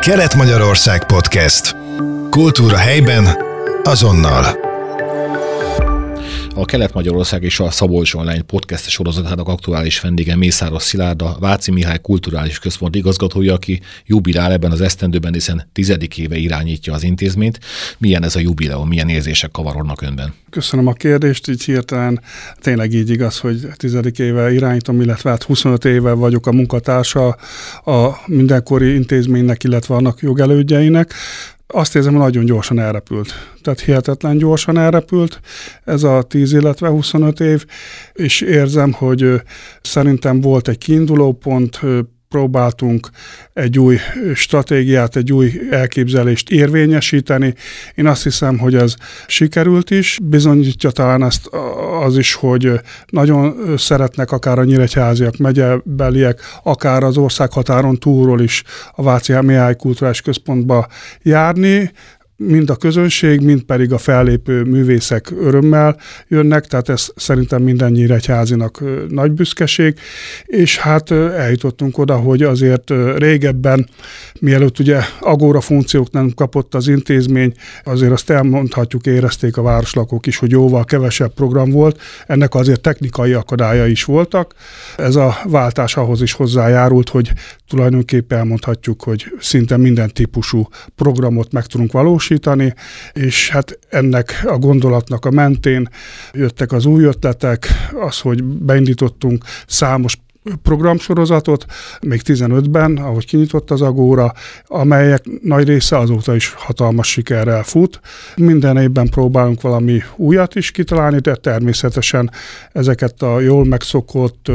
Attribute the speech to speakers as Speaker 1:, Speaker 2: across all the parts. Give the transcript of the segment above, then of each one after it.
Speaker 1: Kelet-Magyarország Podcast. Kultúra helyben, azonnal.
Speaker 2: A Kelet-Magyarország és a Szabolcs Online podcast sorozatának aktuális vendége Mészáros Szilárd, a Váci Mihály Kulturális Központ igazgatója, aki jubilál ebben az esztendőben, hiszen tizedik éve irányítja az intézményt. Milyen ez a jubileum, milyen érzések kavarodnak önben?
Speaker 3: Köszönöm a kérdést, így hirtelen tényleg így igaz, hogy tizedik éve irányítom, illetve hát 25 éve vagyok a munkatársa a mindenkori intézménynek, illetve annak jogelődjeinek azt érzem, hogy nagyon gyorsan elrepült. Tehát hihetetlen gyorsan elrepült ez a 10, illetve 25 év, és érzem, hogy szerintem volt egy kiinduló pont, próbáltunk egy új stratégiát, egy új elképzelést érvényesíteni. Én azt hiszem, hogy ez sikerült is. Bizonyítja talán ezt az is, hogy nagyon szeretnek akár a nyíregyháziak, megyebeliek, akár az országhatáron túlról is a Váci Mihály Kulturális Központba járni mind a közönség, mind pedig a fellépő művészek örömmel jönnek, tehát ez szerintem minden nyíregyházinak nagy büszkeség, és hát eljutottunk oda, hogy azért régebben, mielőtt ugye agóra funkciók nem kapott az intézmény, azért azt elmondhatjuk, érezték a városlakók is, hogy jóval kevesebb program volt, ennek azért technikai akadálya is voltak. Ez a váltás ahhoz is hozzájárult, hogy tulajdonképpen elmondhatjuk, hogy szinte minden típusú programot meg tudunk valósítani, és hát ennek a gondolatnak a mentén jöttek az új ötletek, az, hogy beindítottunk számos programsorozatot, még 15-ben, ahogy kinyitott az Agóra, amelyek nagy része azóta is hatalmas sikerrel fut. Minden évben próbálunk valami újat is kitalálni, de természetesen ezeket a jól megszokott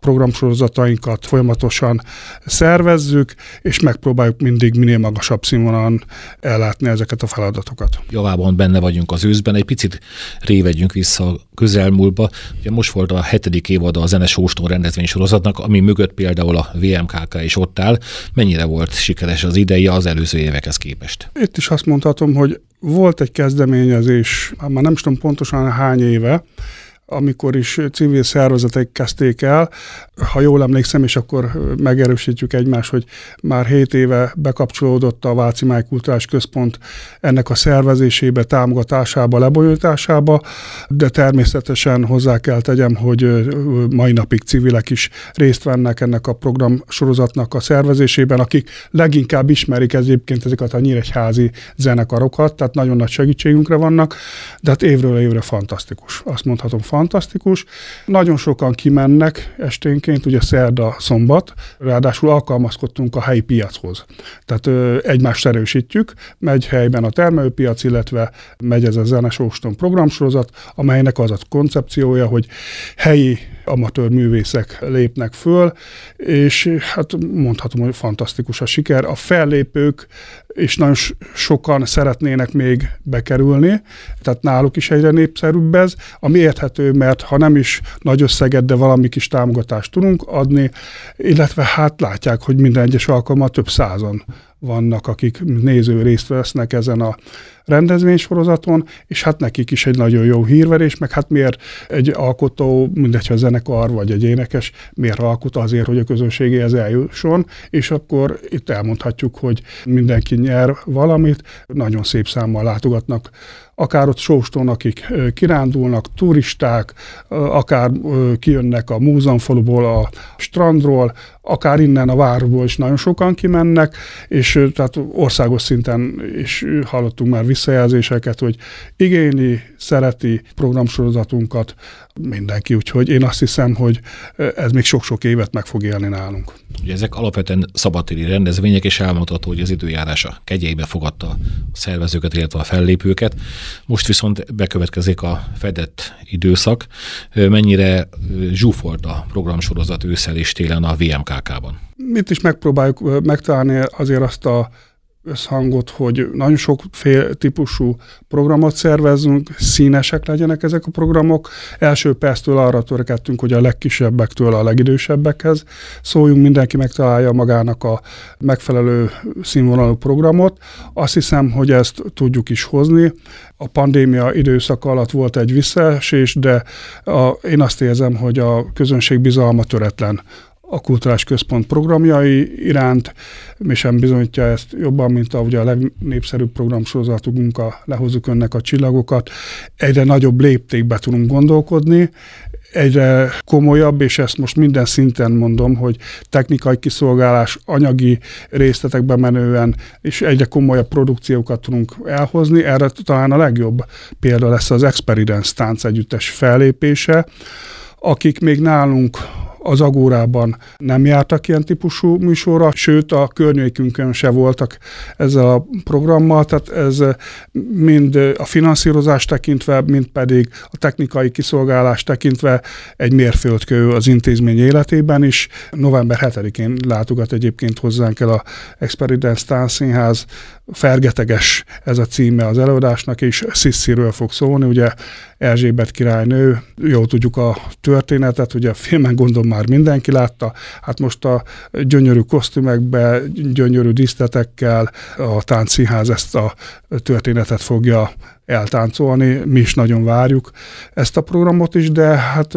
Speaker 3: programsorozatainkat folyamatosan szervezzük, és megpróbáljuk mindig minél magasabb színvonalon ellátni ezeket a feladatokat.
Speaker 2: Javában benne vagyunk az őszben, egy picit révedjünk vissza a közelmúltba. Ugye most volt a hetedik évad a Zenes Óston rendezvény sorozatnak, ami mögött például a VMKK is ott áll. Mennyire volt sikeres az ideje az előző évekhez képest?
Speaker 3: Itt is azt mondhatom, hogy volt egy kezdeményezés, már nem is tudom pontosan hány éve, amikor is civil szervezetek kezdték el. Ha jól emlékszem, és akkor megerősítjük egymást, hogy már 7 éve bekapcsolódott a Váci Máj Kulturális Központ ennek a szervezésébe, támogatásába, lebonyolításába, de természetesen hozzá kell tegyem, hogy mai napig civilek is részt vennek ennek a program sorozatnak a szervezésében, akik leginkább ismerik egyébként ezeket a nyíregyházi zenekarokat, tehát nagyon nagy segítségünkre vannak, de hát évről évre fantasztikus. Azt mondhatom, fantasztikus. Nagyon sokan kimennek esténként, ugye szerda, szombat, ráadásul alkalmazkodtunk a helyi piachoz. Tehát ö, egymást erősítjük, megy helyben a termelőpiac, illetve megy ez a Zenes Óston programsorozat, amelynek az a koncepciója, hogy helyi amatőr művészek lépnek föl, és hát mondhatom, hogy fantasztikus a siker. A fellépők és nagyon sokan szeretnének még bekerülni, tehát náluk is egyre népszerűbb ez, ami érthető, mert ha nem is nagy összeget, de valami kis támogatást tudunk adni, illetve hát látják, hogy minden egyes alkalommal több százan vannak, akik néző részt vesznek ezen a rendezvénysorozaton, és hát nekik is egy nagyon jó hírverés, meg hát miért egy alkotó, mindegy, ha zenekar vagy egy énekes, miért alkot azért, hogy a közönségéhez eljusson, és akkor itt elmondhatjuk, hogy mindenki nyer valamit, nagyon szép számmal látogatnak akár ott sóston, akik kirándulnak, turisták, akár kijönnek a múzeumfaluból, a strandról, akár innen a városból is nagyon sokan kimennek, és tehát országos szinten is hallottunk már visszajelzéseket, hogy igényli, szereti programsorozatunkat mindenki, úgyhogy én azt hiszem, hogy ez még sok-sok évet meg fog élni nálunk.
Speaker 2: Ugye ezek alapvetően szabadtéri rendezvények, és elmondható, hogy az időjárása kegyeibe fogadta a szervezőket, illetve a fellépőket. Most viszont bekövetkezik a fedett időszak. Mennyire zsúfolt a programsorozat ősszel és télen a VMKK-ban?
Speaker 3: Itt is megpróbáljuk megtalálni azért azt a összhangot, hogy nagyon sok fél típusú programot szervezünk, színesek legyenek ezek a programok. Első perctől arra törekedtünk, hogy a legkisebbektől a legidősebbekhez szóljunk, mindenki megtalálja magának a megfelelő színvonalú programot. Azt hiszem, hogy ezt tudjuk is hozni. A pandémia időszak alatt volt egy visszaesés, de a, én azt érzem, hogy a közönség bizalma töretlen a Kulturális Központ programjai iránt, mi sem bizonyítja ezt jobban, mint a, ugye a legnépszerűbb programsorozatunk, a Lehozzuk Önnek a csillagokat. Egyre nagyobb léptékbe tudunk gondolkodni, egyre komolyabb, és ezt most minden szinten mondom, hogy technikai kiszolgálás, anyagi részletekben menően, és egyre komolyabb produkciókat tudunk elhozni. Erre talán a legjobb példa lesz az Experience tánc együttes fellépése, akik még nálunk az Agórában nem jártak ilyen típusú műsorra, sőt a környékünkön se voltak ezzel a programmal, tehát ez mind a finanszírozás tekintve, mind pedig a technikai kiszolgálás tekintve egy mérföldkő az intézmény életében is. November 7-én látogat egyébként hozzánk el a Experience Tánszínház fergeteges ez a címe az előadásnak, és Szissiről fog szólni, ugye Erzsébet királynő, jól tudjuk a történetet, ugye a filmen gondolom már mindenki látta, hát most a gyönyörű kosztümekbe, gyönyörű díszletekkel a táncszínház ezt a történetet fogja eltáncolni. Mi is nagyon várjuk ezt a programot is, de hát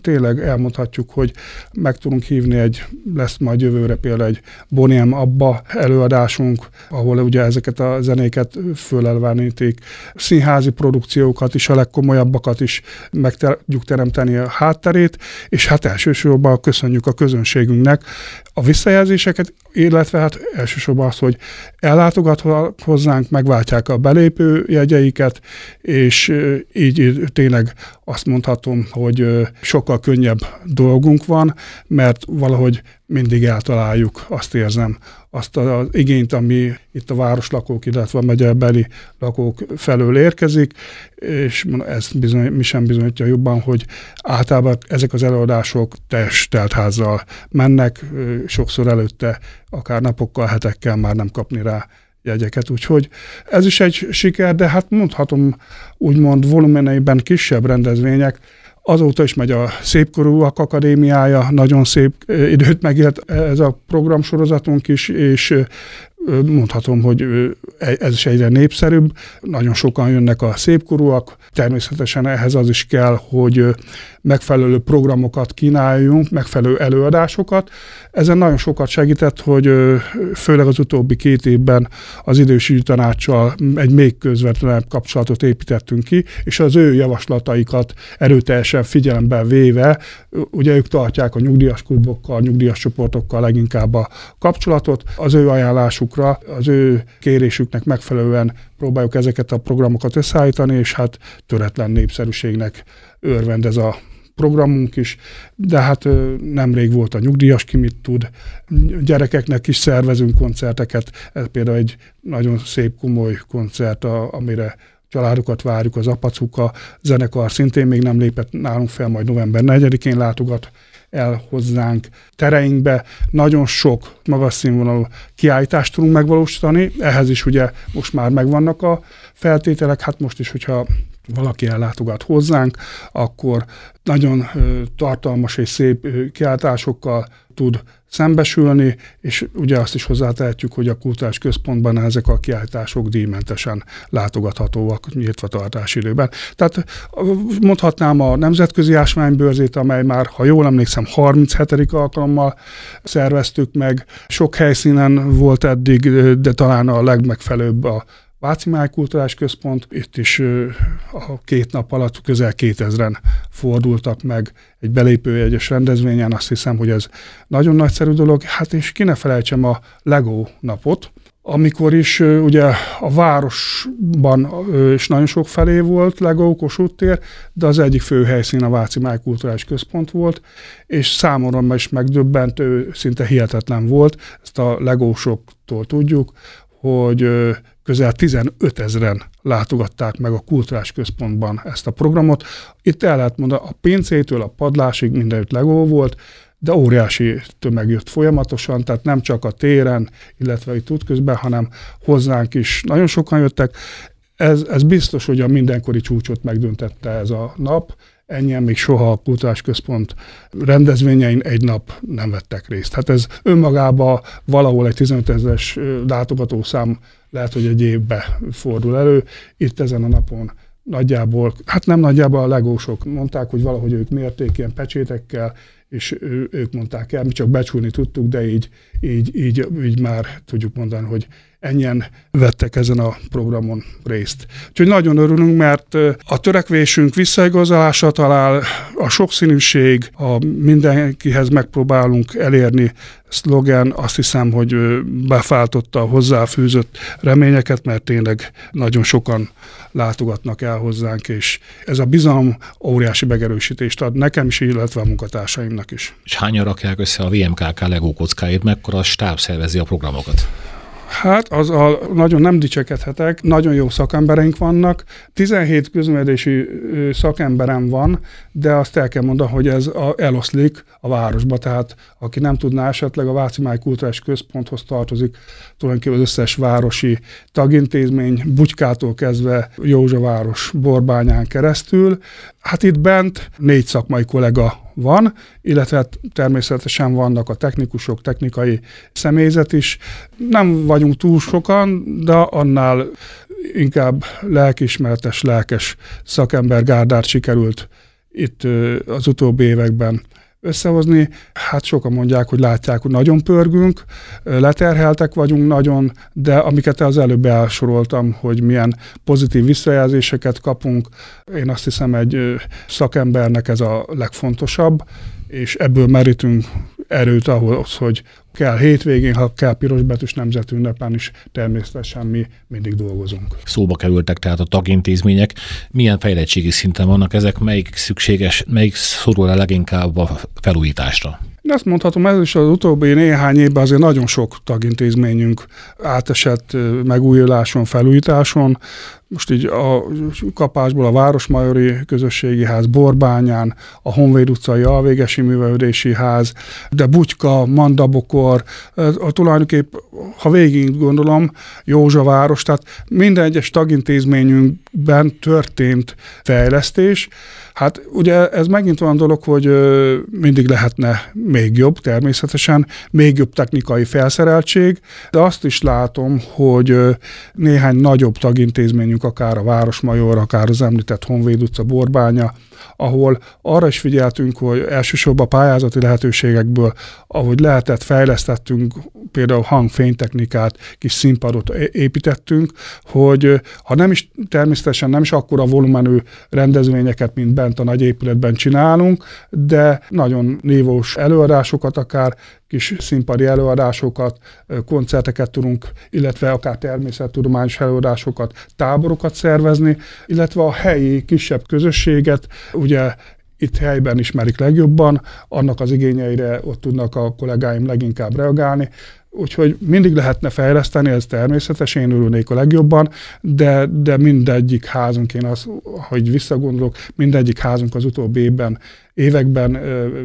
Speaker 3: tényleg elmondhatjuk, hogy meg tudunk hívni egy, lesz majd jövőre például egy Boniem Abba előadásunk, ahol ugye ezeket a zenéket fölelvánítik. Színházi produkciókat is, a legkomolyabbakat is meg tudjuk teremteni a hátterét, és hát elsősorban köszönjük a közönségünknek a visszajelzéseket, illetve hát elsősorban az, hogy ellátogat hozzánk, megváltják a belépő jegyeiket, és így tényleg azt mondhatom, hogy sokkal könnyebb dolgunk van, mert valahogy mindig eltaláljuk, azt érzem, azt az igényt, ami itt a városlakók, illetve a megyebeli lakók felől érkezik, és ez bizony, mi sem bizonyítja jobban, hogy általában ezek az előadások teljes teltházzal mennek, sokszor előtte akár napokkal, hetekkel már nem kapni rá jegyeket, úgyhogy ez is egy siker, de hát mondhatom úgymond volumeneiben kisebb rendezvények, Azóta is megy a Szépkorúak Akadémiája, nagyon szép időt megélt ez a programsorozatunk is, és mondhatom, hogy e, ez is egyre népszerűbb, nagyon sokan jönnek a szépkorúak, természetesen ehhez az is kell, hogy megfelelő programokat kínáljunk, megfelelő előadásokat. Ezen nagyon sokat segített, hogy főleg az utóbbi két évben az idősügyi tanácssal egy még közvetlenebb kapcsolatot építettünk ki, és az ő javaslataikat erőteljesen figyelembe véve, ugye ők tartják a nyugdíjas klubokkal, nyugdíjas csoportokkal leginkább a kapcsolatot, az ő ajánlásukra, az ő kérésüknek megfelelően próbáljuk ezeket a programokat összeállítani, és hát töretlen népszerűségnek örvend ez a programunk is, de hát nemrég volt a nyugdíjas, ki mit tud. Gyerekeknek is szervezünk koncerteket, ez például egy nagyon szép, komoly koncert, amire családokat várjuk, az Apacuka zenekar szintén még nem lépett nálunk fel, majd november 4-én látogat el hozzánk tereinkbe. Nagyon sok magas színvonalú kiállítást tudunk megvalósítani, ehhez is ugye most már megvannak a feltételek, hát most is, hogyha valaki ellátogat hozzánk, akkor nagyon tartalmas és szép kiáltásokkal tud szembesülni, és ugye azt is hozzátehetjük, hogy a kultúrás központban ezek a kiállítások díjmentesen látogathatóak nyitvatartási időben. Tehát mondhatnám a Nemzetközi Ásványbőrzét, amely már, ha jól emlékszem, 37. alkalommal szerveztük meg. Sok helyszínen volt eddig, de talán a legmegfelelőbb a Váci Máj Kulturális Központ, itt is a két nap alatt közel 2000-en fordultak meg egy belépőjegyes rendezvényen, azt hiszem, hogy ez nagyon nagyszerű dolog. Hát és ki ne felejtsem a Lego napot, amikor is ugye a városban is nagyon sok felé volt Lego Kossuth tér, de az egyik fő helyszín a Váci Máj Kulturális Központ volt, és számomra is megdöbbentő, szinte hihetetlen volt, ezt a legósoktól tudjuk, hogy közel 15 ezeren látogatták meg a kulturális központban ezt a programot. Itt el lehet mondani, a pincétől a padlásig mindenütt legó volt, de óriási tömeg jött folyamatosan, tehát nem csak a téren, illetve itt útközben, hanem hozzánk is nagyon sokan jöttek. Ez, ez biztos, hogy a mindenkori csúcsot megdöntette ez a nap, ennyien még soha a kultúrás központ rendezvényein egy nap nem vettek részt. Hát ez önmagában valahol egy 15 ezeres látogatószám lehet, hogy egy évbe fordul elő. Itt ezen a napon nagyjából, hát nem nagyjából a legósok mondták, hogy valahogy ők mérték ilyen pecsétekkel, és ők mondták el, mi csak becsülni tudtuk, de így, így, így, így már tudjuk mondani, hogy ennyien vettek ezen a programon részt. Úgyhogy nagyon örülünk, mert a törekvésünk visszaigazolása talál, a sokszínűség, a mindenkihez megpróbálunk elérni szlogen, azt hiszem, hogy befáltotta a hozzáfűzött reményeket, mert tényleg nagyon sokan látogatnak el hozzánk, és ez a bizalom óriási megerősítést ad nekem is, illetve a munkatársaimnak is.
Speaker 2: És hányan rakják össze a VMKK Lego kockáért, mekkora stáb szervezi a programokat?
Speaker 3: Hát az a, nagyon nem dicsekedhetek, nagyon jó szakembereink vannak. 17 közművelési szakemberem van, de azt el kell mondani, hogy ez a, eloszlik a városba, tehát aki nem tudná esetleg a Váci Máj Kulturális Központhoz tartozik tulajdonképpen az összes városi tagintézmény, Bugykától kezdve Józsaváros Borbányán keresztül. Hát itt bent négy szakmai kollega van, illetve természetesen vannak a technikusok, technikai személyzet is. Nem vagyunk túl sokan, de annál inkább lelkismertes, lelkes szakember gárdát sikerült itt az utóbbi években összehozni. Hát sokan mondják, hogy látják, hogy nagyon pörgünk, leterheltek vagyunk nagyon, de amiket az előbb elsoroltam, hogy milyen pozitív visszajelzéseket kapunk, én azt hiszem egy szakembernek ez a legfontosabb, és ebből merítünk erőt ahhoz, hogy kell hétvégén, ha kell pirosbetűs nemzetünnepen is, természetesen mi mindig dolgozunk.
Speaker 2: Szóba kerültek tehát a tagintézmények. Milyen fejlettségi szinten vannak ezek, melyik szükséges, melyik szorul a leginkább a felújításra?
Speaker 3: De azt mondhatom, ez is az utóbbi néhány évben azért nagyon sok tagintézményünk átesett megújuláson, felújításon. Most így a kapásból a Városmajori Közösségi Ház Borbányán, a Honvéd utcai Alvégesi Művelődési Ház, de Butyka, Mandabokor, a tulajdonképp, ha végig gondolom, Józsaváros, tehát minden egyes tagintézményünkben történt fejlesztés, Hát ugye ez megint olyan dolog, hogy mindig lehetne még jobb természetesen, még jobb technikai felszereltség, de azt is látom, hogy néhány nagyobb tagintézményünk, akár a Városmajor, akár az említett Honvéd utca, Borbánya, ahol arra is figyeltünk, hogy elsősorban pályázati lehetőségekből, ahogy lehetett, fejlesztettünk például hangfénytechnikát, kis színpadot építettünk, hogy ha nem is természetesen nem is akkora volumenű rendezvényeket, mint bent a nagy épületben csinálunk, de nagyon nívós előadásokat akár kis színpadi előadásokat, koncerteket tudunk, illetve akár természettudományos előadásokat, táborokat szervezni, illetve a helyi kisebb közösséget, ugye itt helyben ismerik legjobban, annak az igényeire ott tudnak a kollégáim leginkább reagálni, Úgyhogy mindig lehetne fejleszteni, ez természetes, én örülnék a legjobban, de, de mindegyik házunk, én az, hogy visszagondolok, mindegyik házunk az utóbbi évben években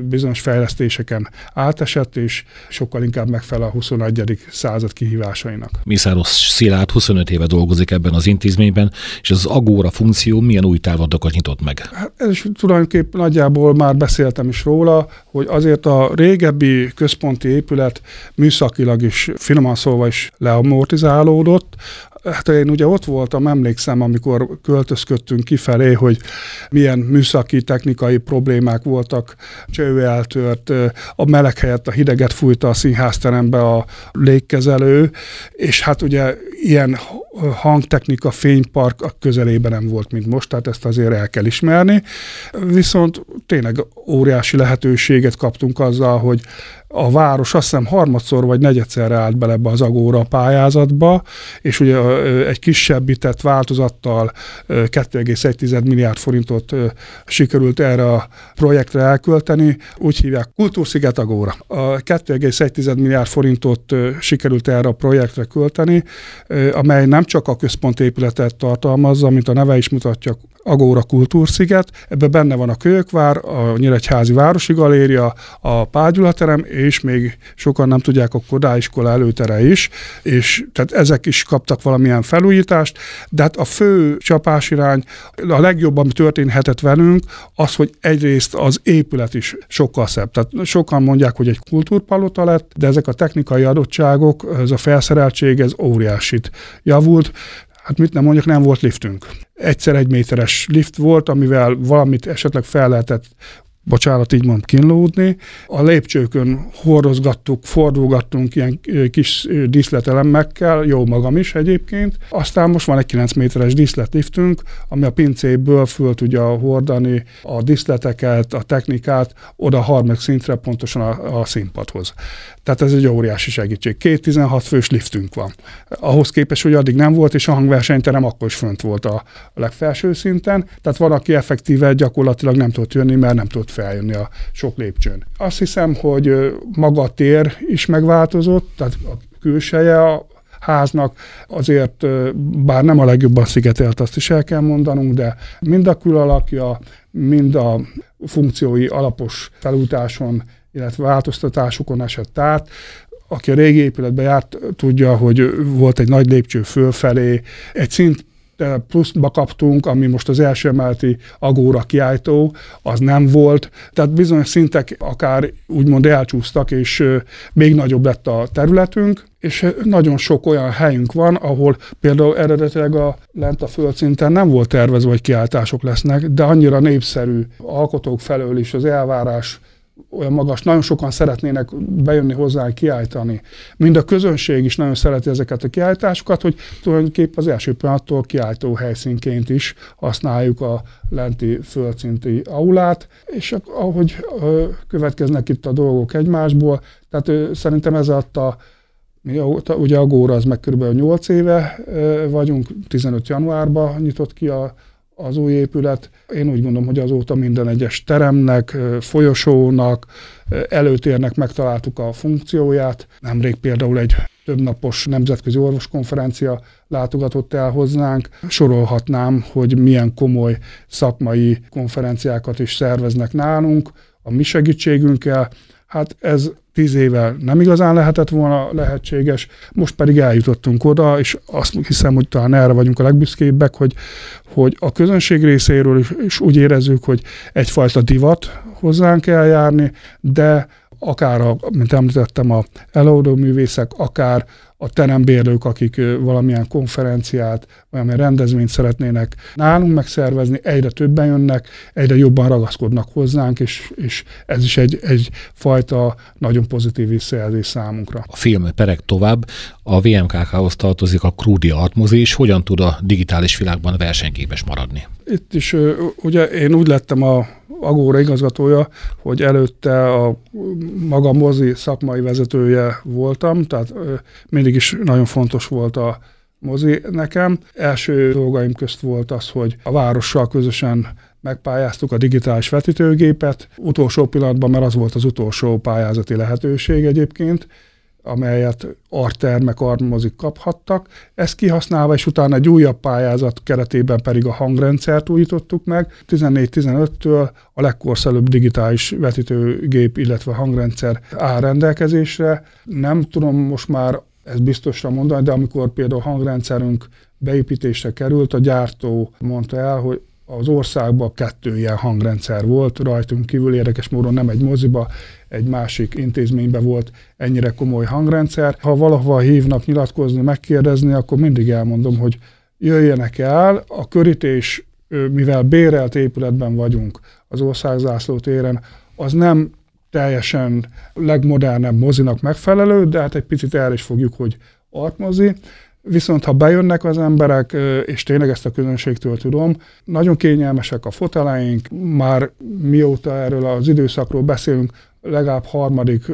Speaker 3: bizonyos fejlesztéseken átesett, és sokkal inkább megfelel a 21. század kihívásainak.
Speaker 2: Mészáros Szilárd 25 éve dolgozik ebben az intézményben, és az Agóra funkció milyen új távlatokat nyitott meg?
Speaker 3: Hát ez is tulajdonképp nagyjából már beszéltem is róla, hogy azért a régebbi központi épület műszakilag is, finoman szólva is leamortizálódott, Hát én ugye ott voltam, emlékszem, amikor költözködtünk kifelé, hogy milyen műszaki, technikai problémák voltak, cső eltört, a meleg helyett a hideget fújta a színházterembe a légkezelő, és hát ugye ilyen hangtechnika, fénypark a közelében nem volt, mint most, tehát ezt azért el kell ismerni. Viszont tényleg óriási lehetőséget kaptunk azzal, hogy a város azt hiszem harmadszor vagy negyedszer állt bele ebbe az Agóra pályázatba, és ugye egy kisebbített változattal 2,1 milliárd forintot sikerült erre a projektre elkölteni, úgy hívják Kultúrsziget Agóra. A 2,1 milliárd forintot sikerült erre a projektre költeni, amely nem csak a központi épületet tartalmazza, mint a neve is mutatja, Agóra Kultúrsziget, ebben benne van a Kölyökvár, a Nyíregyházi Városi Galéria, a Págyulaterem, és még sokan nem tudják, a Kodáiskola előtere is, és tehát ezek is kaptak valamilyen felújítást, de hát a fő csapásirány, a legjobb, ami történhetett velünk, az, hogy egyrészt az épület is sokkal szebb. Tehát sokan mondják, hogy egy kultúrpalota lett, de ezek a technikai adottságok, ez a felszereltség, ez óriásit javult. Hát mit nem mondjak, nem volt liftünk. Egyszer egy méteres lift volt, amivel valamit esetleg fel lehetett bocsánat, így mondom, kínlódni. A lépcsőkön hordozgattuk, fordulgattunk ilyen kis díszletelemekkel, jó magam is egyébként. Aztán most van egy 9 méteres díszletliftünk, ami a pincéből föl tudja hordani a díszleteket, a technikát oda a harmadik szintre, pontosan a, a színpadhoz. Tehát ez egy óriási segítség. Két 16 fős liftünk van. Ahhoz képest, hogy addig nem volt, és a hangversenyterem akkor is fönt volt a legfelső szinten. Tehát van, aki effektíve gyakorlatilag nem tudott jönni, mert nem tudott feljönni a sok lépcsőn. Azt hiszem, hogy maga a tér is megváltozott, tehát a külseje a háznak, azért bár nem a legjobban szigetelt, azt is el kell mondanunk, de mind a külalakja, mind a funkciói alapos felútáson illetve változtatásokon esett át. Aki a régi épületbe járt, tudja, hogy volt egy nagy lépcső fölfelé, egy szint pluszba kaptunk, ami most az első emeleti agóra kiállító, az nem volt. Tehát bizonyos szintek akár úgymond elcsúsztak, és még nagyobb lett a területünk, és nagyon sok olyan helyünk van, ahol például eredetileg a lent a földszinten nem volt tervezve, hogy kiáltások lesznek, de annyira népszerű alkotók felől is az elvárás olyan magas, nagyon sokan szeretnének bejönni hozzá, kiállítani. Mind a közönség is nagyon szereti ezeket a kiállításokat, hogy tulajdonképpen az első pillanattól kiállító helyszínként is használjuk a lenti földszinti aulát, és ahogy következnek itt a dolgok egymásból, tehát szerintem ez a mi, ugye a az meg kb. 8 éve vagyunk, 15 januárban nyitott ki a az új épület. Én úgy gondolom, hogy azóta minden egyes teremnek, folyosónak, előtérnek megtaláltuk a funkcióját. Nemrég például egy többnapos nemzetközi orvoskonferencia látogatott el hozzánk. Sorolhatnám, hogy milyen komoly szakmai konferenciákat is szerveznek nálunk a mi segítségünkkel. Hát ez tíz éve nem igazán lehetett volna lehetséges, most pedig eljutottunk oda, és azt hiszem, hogy talán erre vagyunk a legbüszkébbek, hogy, hogy a közönség részéről is, is úgy érezzük, hogy egyfajta divat hozzánk eljárni, de akár, a, mint említettem, a előadó művészek, akár a terembérlők, akik valamilyen konferenciát, valamilyen rendezvényt szeretnének nálunk megszervezni, egyre többen jönnek, egyre jobban ragaszkodnak hozzánk, és, és ez is egy, egy fajta nagyon pozitív visszajelzés számunkra.
Speaker 2: A film perek tovább, a VMKK-hoz tartozik a Krúdi Artmozi, és hogyan tud a digitális világban versenyképes maradni?
Speaker 3: Itt is ugye én úgy lettem a Agóra igazgatója, hogy előtte a maga mozi szakmai vezetője voltam, tehát mindig is nagyon fontos volt a mozi nekem. Első dolgaim közt volt az, hogy a várossal közösen megpályáztuk a digitális vetítőgépet. Utolsó pillanatban, mert az volt az utolsó pályázati lehetőség egyébként, amelyet artermek, armozik kaphattak. Ezt kihasználva, és utána egy újabb pályázat keretében pedig a hangrendszert újítottuk meg. 14-15-től a legkorszerűbb digitális vetítőgép, illetve hangrendszer áll rendelkezésre. Nem tudom most már ezt biztosra mondani, de amikor például a hangrendszerünk beépítésre került, a gyártó mondta el, hogy az országban kettő ilyen hangrendszer volt, rajtunk kívül érdekes módon nem egy moziba, egy másik intézményben volt ennyire komoly hangrendszer. Ha valahova hívnak nyilatkozni, megkérdezni, akkor mindig elmondom, hogy jöjjenek el, a körítés, mivel bérelt épületben vagyunk az országzászló téren, az nem teljesen legmodernebb mozinak megfelelő, de hát egy picit el is fogjuk, hogy artmozi, Viszont ha bejönnek az emberek, és tényleg ezt a közönségtől tudom, nagyon kényelmesek a foteleink, már mióta erről az időszakról beszélünk, legalább harmadik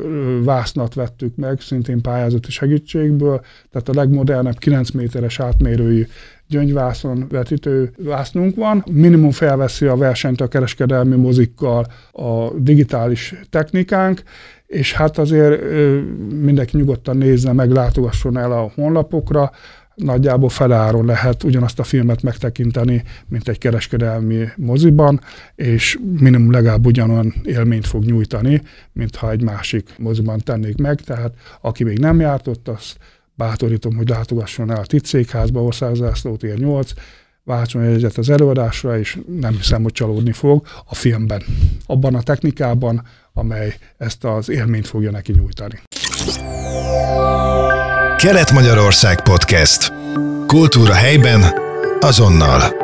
Speaker 3: vásznat vettük meg, szintén pályázati segítségből, tehát a legmodernebb 9 méteres átmérőjű gyöngyvászon vetítő vásznunk van. Minimum felveszi a versenyt a kereskedelmi mozikkal a digitális technikánk, és hát azért mindenki nyugodtan nézze meg, látogasson el a honlapokra, nagyjából feláron lehet ugyanazt a filmet megtekinteni, mint egy kereskedelmi moziban, és minimum legalább ugyanolyan élményt fog nyújtani, mint ha egy másik moziban tennék meg, tehát aki még nem járt ott, azt bátorítom, hogy látogasson el a Titszékházba, Országzászlót ér 8, váltson egyet az előadásra, és nem hiszem, hogy csalódni fog a filmben. Abban a technikában, amely ezt az élményt fogja neki nyújtani.
Speaker 1: Kelet-Magyarország Podcast. Kultúra helyben, azonnal.